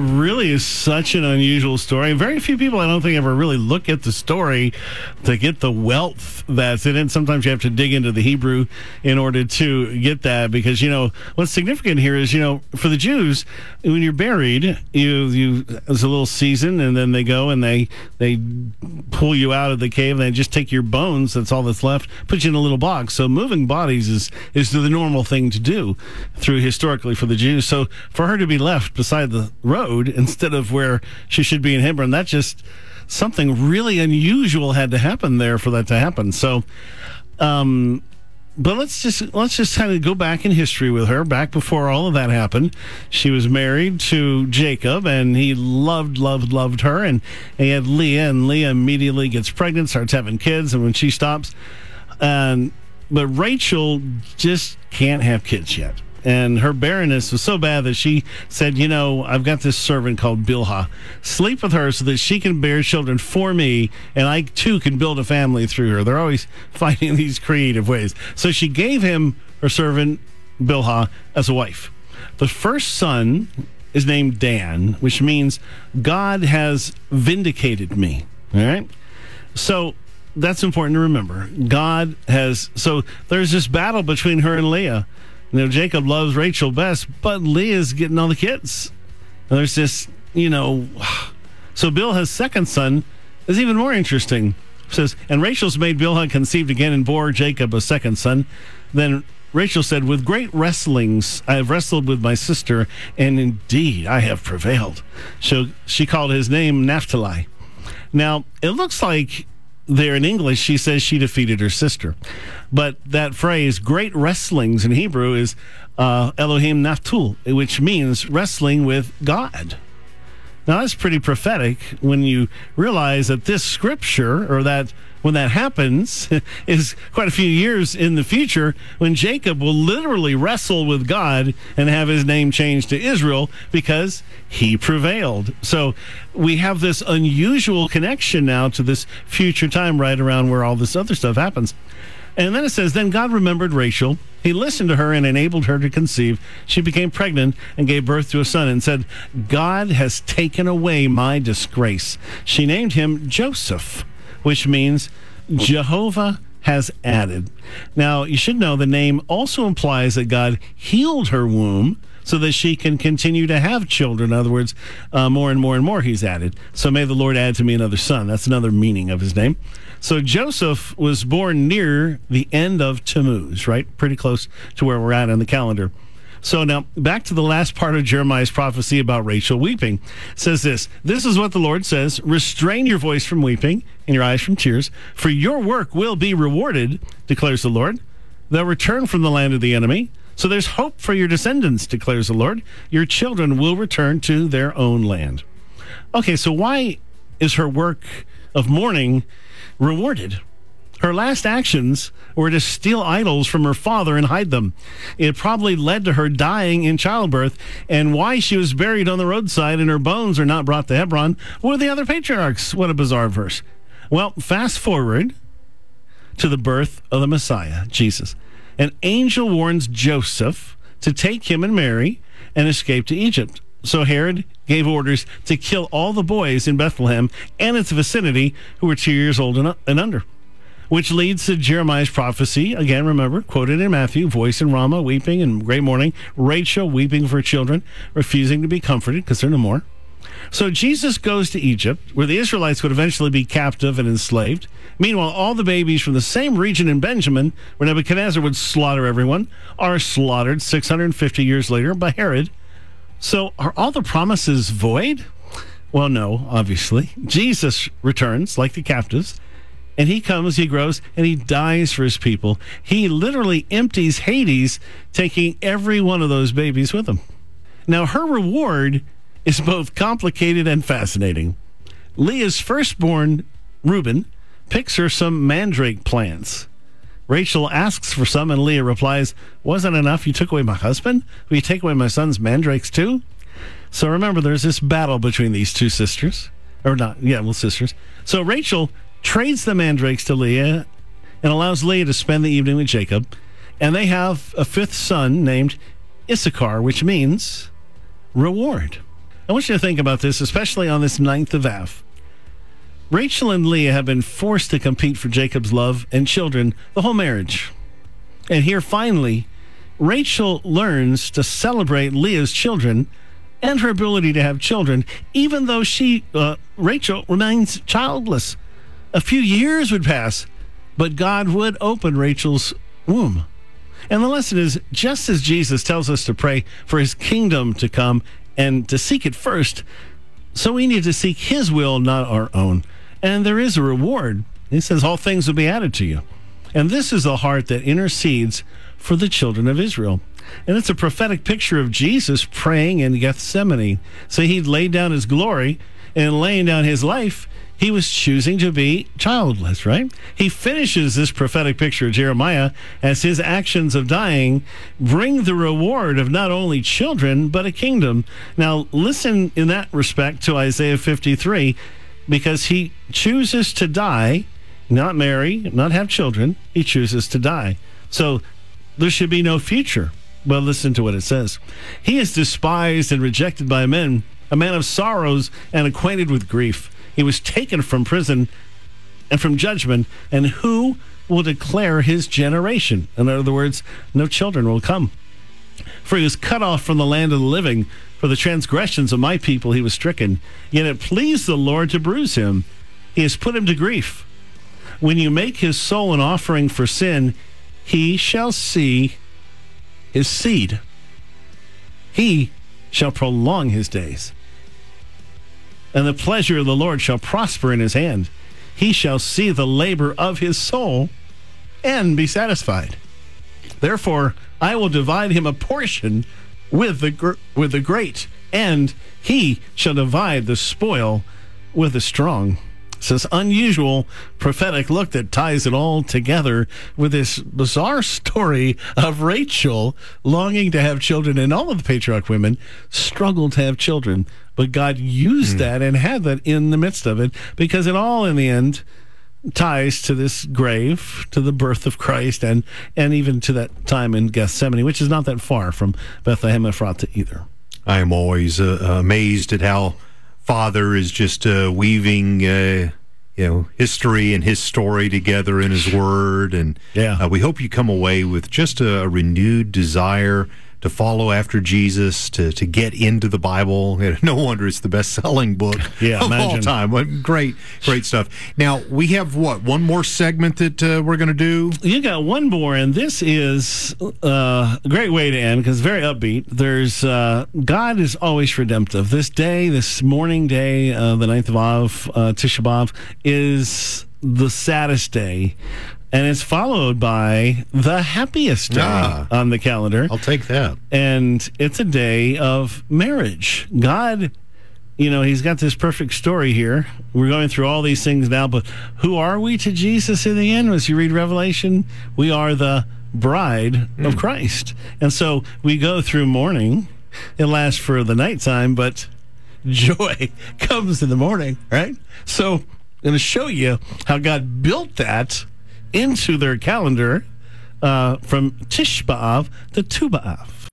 really is such an unusual story. Very few people, I don't think, ever really look at the story to get the wealth that's in it. Sometimes you have to dig into the Hebrew in order to get that because, you know, what's significant here is, you know, for the Jews, when you're buried, you, you, there's a little season and then they go and they, they pull you out of the cave and they just take your bones. That's all that's left, put you in a little box. So moving bodies is, is the normal thing to do through historically for the Jews. So for her to be left beside the road, road instead of where she should be in Hebron. That just something really unusual had to happen there for that to happen. So, um, but let's just let's just kind of go back in history with her. Back before all of that happened, she was married to Jacob, and he loved, loved, loved her. And he had Leah, and Leah immediately gets pregnant, starts having kids, and when she stops, and but Rachel just can't have kids yet and her barrenness was so bad that she said, "You know, I've got this servant called Bilhah. Sleep with her so that she can bear children for me, and I too can build a family through her." They're always finding these creative ways. So she gave him her servant Bilhah as a wife. The first son is named Dan, which means God has vindicated me. All right, so that's important to remember. God has so there's this battle between her and Leah you know, Jacob loves Rachel best, but Leah's getting all the kids. And there's this, you know, so Bilhah's second son is even more interesting. Says, and Rachel's made Bill Bilhah conceived again and bore Jacob a second son. Then Rachel said, With great wrestlings I have wrestled with my sister, and indeed I have prevailed. So she called his name Naphtali. Now, it looks like there in English, she says she defeated her sister. But that phrase, great wrestlings in Hebrew, is uh, Elohim Naftul, which means wrestling with God. Now, that's pretty prophetic when you realize that this scripture or that when that happens is quite a few years in the future when Jacob will literally wrestle with God and have his name changed to Israel because he prevailed. So we have this unusual connection now to this future time right around where all this other stuff happens. And then it says, Then God remembered Rachel. He listened to her and enabled her to conceive. She became pregnant and gave birth to a son and said, God has taken away my disgrace. She named him Joseph which means Jehovah has added. Now, you should know the name also implies that God healed her womb so that she can continue to have children. In other words, uh, more and more and more he's added. So may the Lord add to me another son. That's another meaning of his name. So Joseph was born near the end of Tammuz, right? Pretty close to where we're at on the calendar. So now back to the last part of Jeremiah's prophecy about Rachel weeping. It says this This is what the Lord says Restrain your voice from weeping and your eyes from tears, for your work will be rewarded, declares the Lord. They'll return from the land of the enemy. So there's hope for your descendants, declares the Lord. Your children will return to their own land. Okay, so why is her work of mourning rewarded? Her last actions were to steal idols from her father and hide them. It probably led to her dying in childbirth, and why she was buried on the roadside and her bones are not brought to Hebron were the other patriarchs. What a bizarre verse. Well, fast forward to the birth of the Messiah, Jesus. An angel warns Joseph to take him and Mary and escape to Egypt. So Herod gave orders to kill all the boys in Bethlehem and its vicinity who were two years old and under which leads to Jeremiah's prophecy. Again, remember, quoted in Matthew voice in Ramah, weeping and great mourning, Rachel weeping for children, refusing to be comforted because they're no more. So Jesus goes to Egypt, where the Israelites would eventually be captive and enslaved. Meanwhile, all the babies from the same region in Benjamin, where Nebuchadnezzar would slaughter everyone, are slaughtered 650 years later by Herod. So are all the promises void? Well, no, obviously. Jesus returns like the captives and he comes, he grows, and he dies for his people. He literally empties Hades, taking every one of those babies with him. Now, her reward is both complicated and fascinating. Leah's firstborn, Reuben, picks her some mandrake plants. Rachel asks for some, and Leah replies, Wasn't enough? You took away my husband? Will you take away my son's mandrakes too? So remember, there's this battle between these two sisters. Or not, yeah, well, sisters. So Rachel trades the mandrakes to Leah and allows Leah to spend the evening with Jacob. And they have a fifth son named Issachar, which means reward. I want you to think about this, especially on this ninth of Av. Rachel and Leah have been forced to compete for Jacob's love and children the whole marriage. And here, finally, Rachel learns to celebrate Leah's children and her ability to have children, even though she, uh, Rachel, remains childless. A few years would pass, but God would open Rachel's womb. And the lesson is just as Jesus tells us to pray for his kingdom to come and to seek it first, so we need to seek his will, not our own. And there is a reward. He says, All things will be added to you. And this is a heart that intercedes for the children of Israel. And it's a prophetic picture of Jesus praying in Gethsemane. So he laid down his glory and laying down his life, he was choosing to be childless, right? He finishes this prophetic picture of Jeremiah as his actions of dying bring the reward of not only children, but a kingdom. Now, listen in that respect to Isaiah 53, because he chooses to die, not marry, not have children. He chooses to die. So there should be no future. Well, listen to what it says. He is despised and rejected by men, a man of sorrows and acquainted with grief. He was taken from prison and from judgment, and who will declare his generation? In other words, no children will come. For he was cut off from the land of the living. For the transgressions of my people he was stricken. Yet it pleased the Lord to bruise him. He has put him to grief. When you make his soul an offering for sin, he shall see his seed. He shall prolong his days. And the pleasure of the Lord shall prosper in his hand. He shall see the labor of his soul and be satisfied. Therefore, I will divide him a portion with the gr- with the great, and he shall divide the spoil with the strong. It's this unusual prophetic look that ties it all together with this bizarre story of Rachel longing to have children, and all of the patriarch women struggled to have children, but God used mm. that and had that in the midst of it because it all, in the end, ties to this grave, to the birth of Christ, and and even to that time in Gethsemane, which is not that far from Bethlehem Ephratah either. I am always uh, amazed at how Father is just uh, weaving. Uh, you know history and his story together in his word and yeah. Uh, we hope you come away with just a renewed desire to follow after Jesus, to, to get into the Bible. No wonder it's the best selling book yeah, of imagine. all time. Great, great stuff. Now, we have what? One more segment that uh, we're going to do? You got one more, and this is uh, a great way to end because very upbeat. There's uh, God is always redemptive. This day, this mourning day, uh, the 9th of Av, uh, Tisha B'Av, is the saddest day and it's followed by the happiest day ah, on the calendar. I'll take that. And it's a day of marriage. God, you know, He's got this perfect story here. We're going through all these things now, but who are we to Jesus in the end? As you read Revelation, we are the bride mm. of hmm. Christ. And so we go through mourning. It lasts for the nighttime, but joy comes in the morning, right? So I'm going to show you how God built that into their calendar uh, from Tish B'Av to Tu B'Av.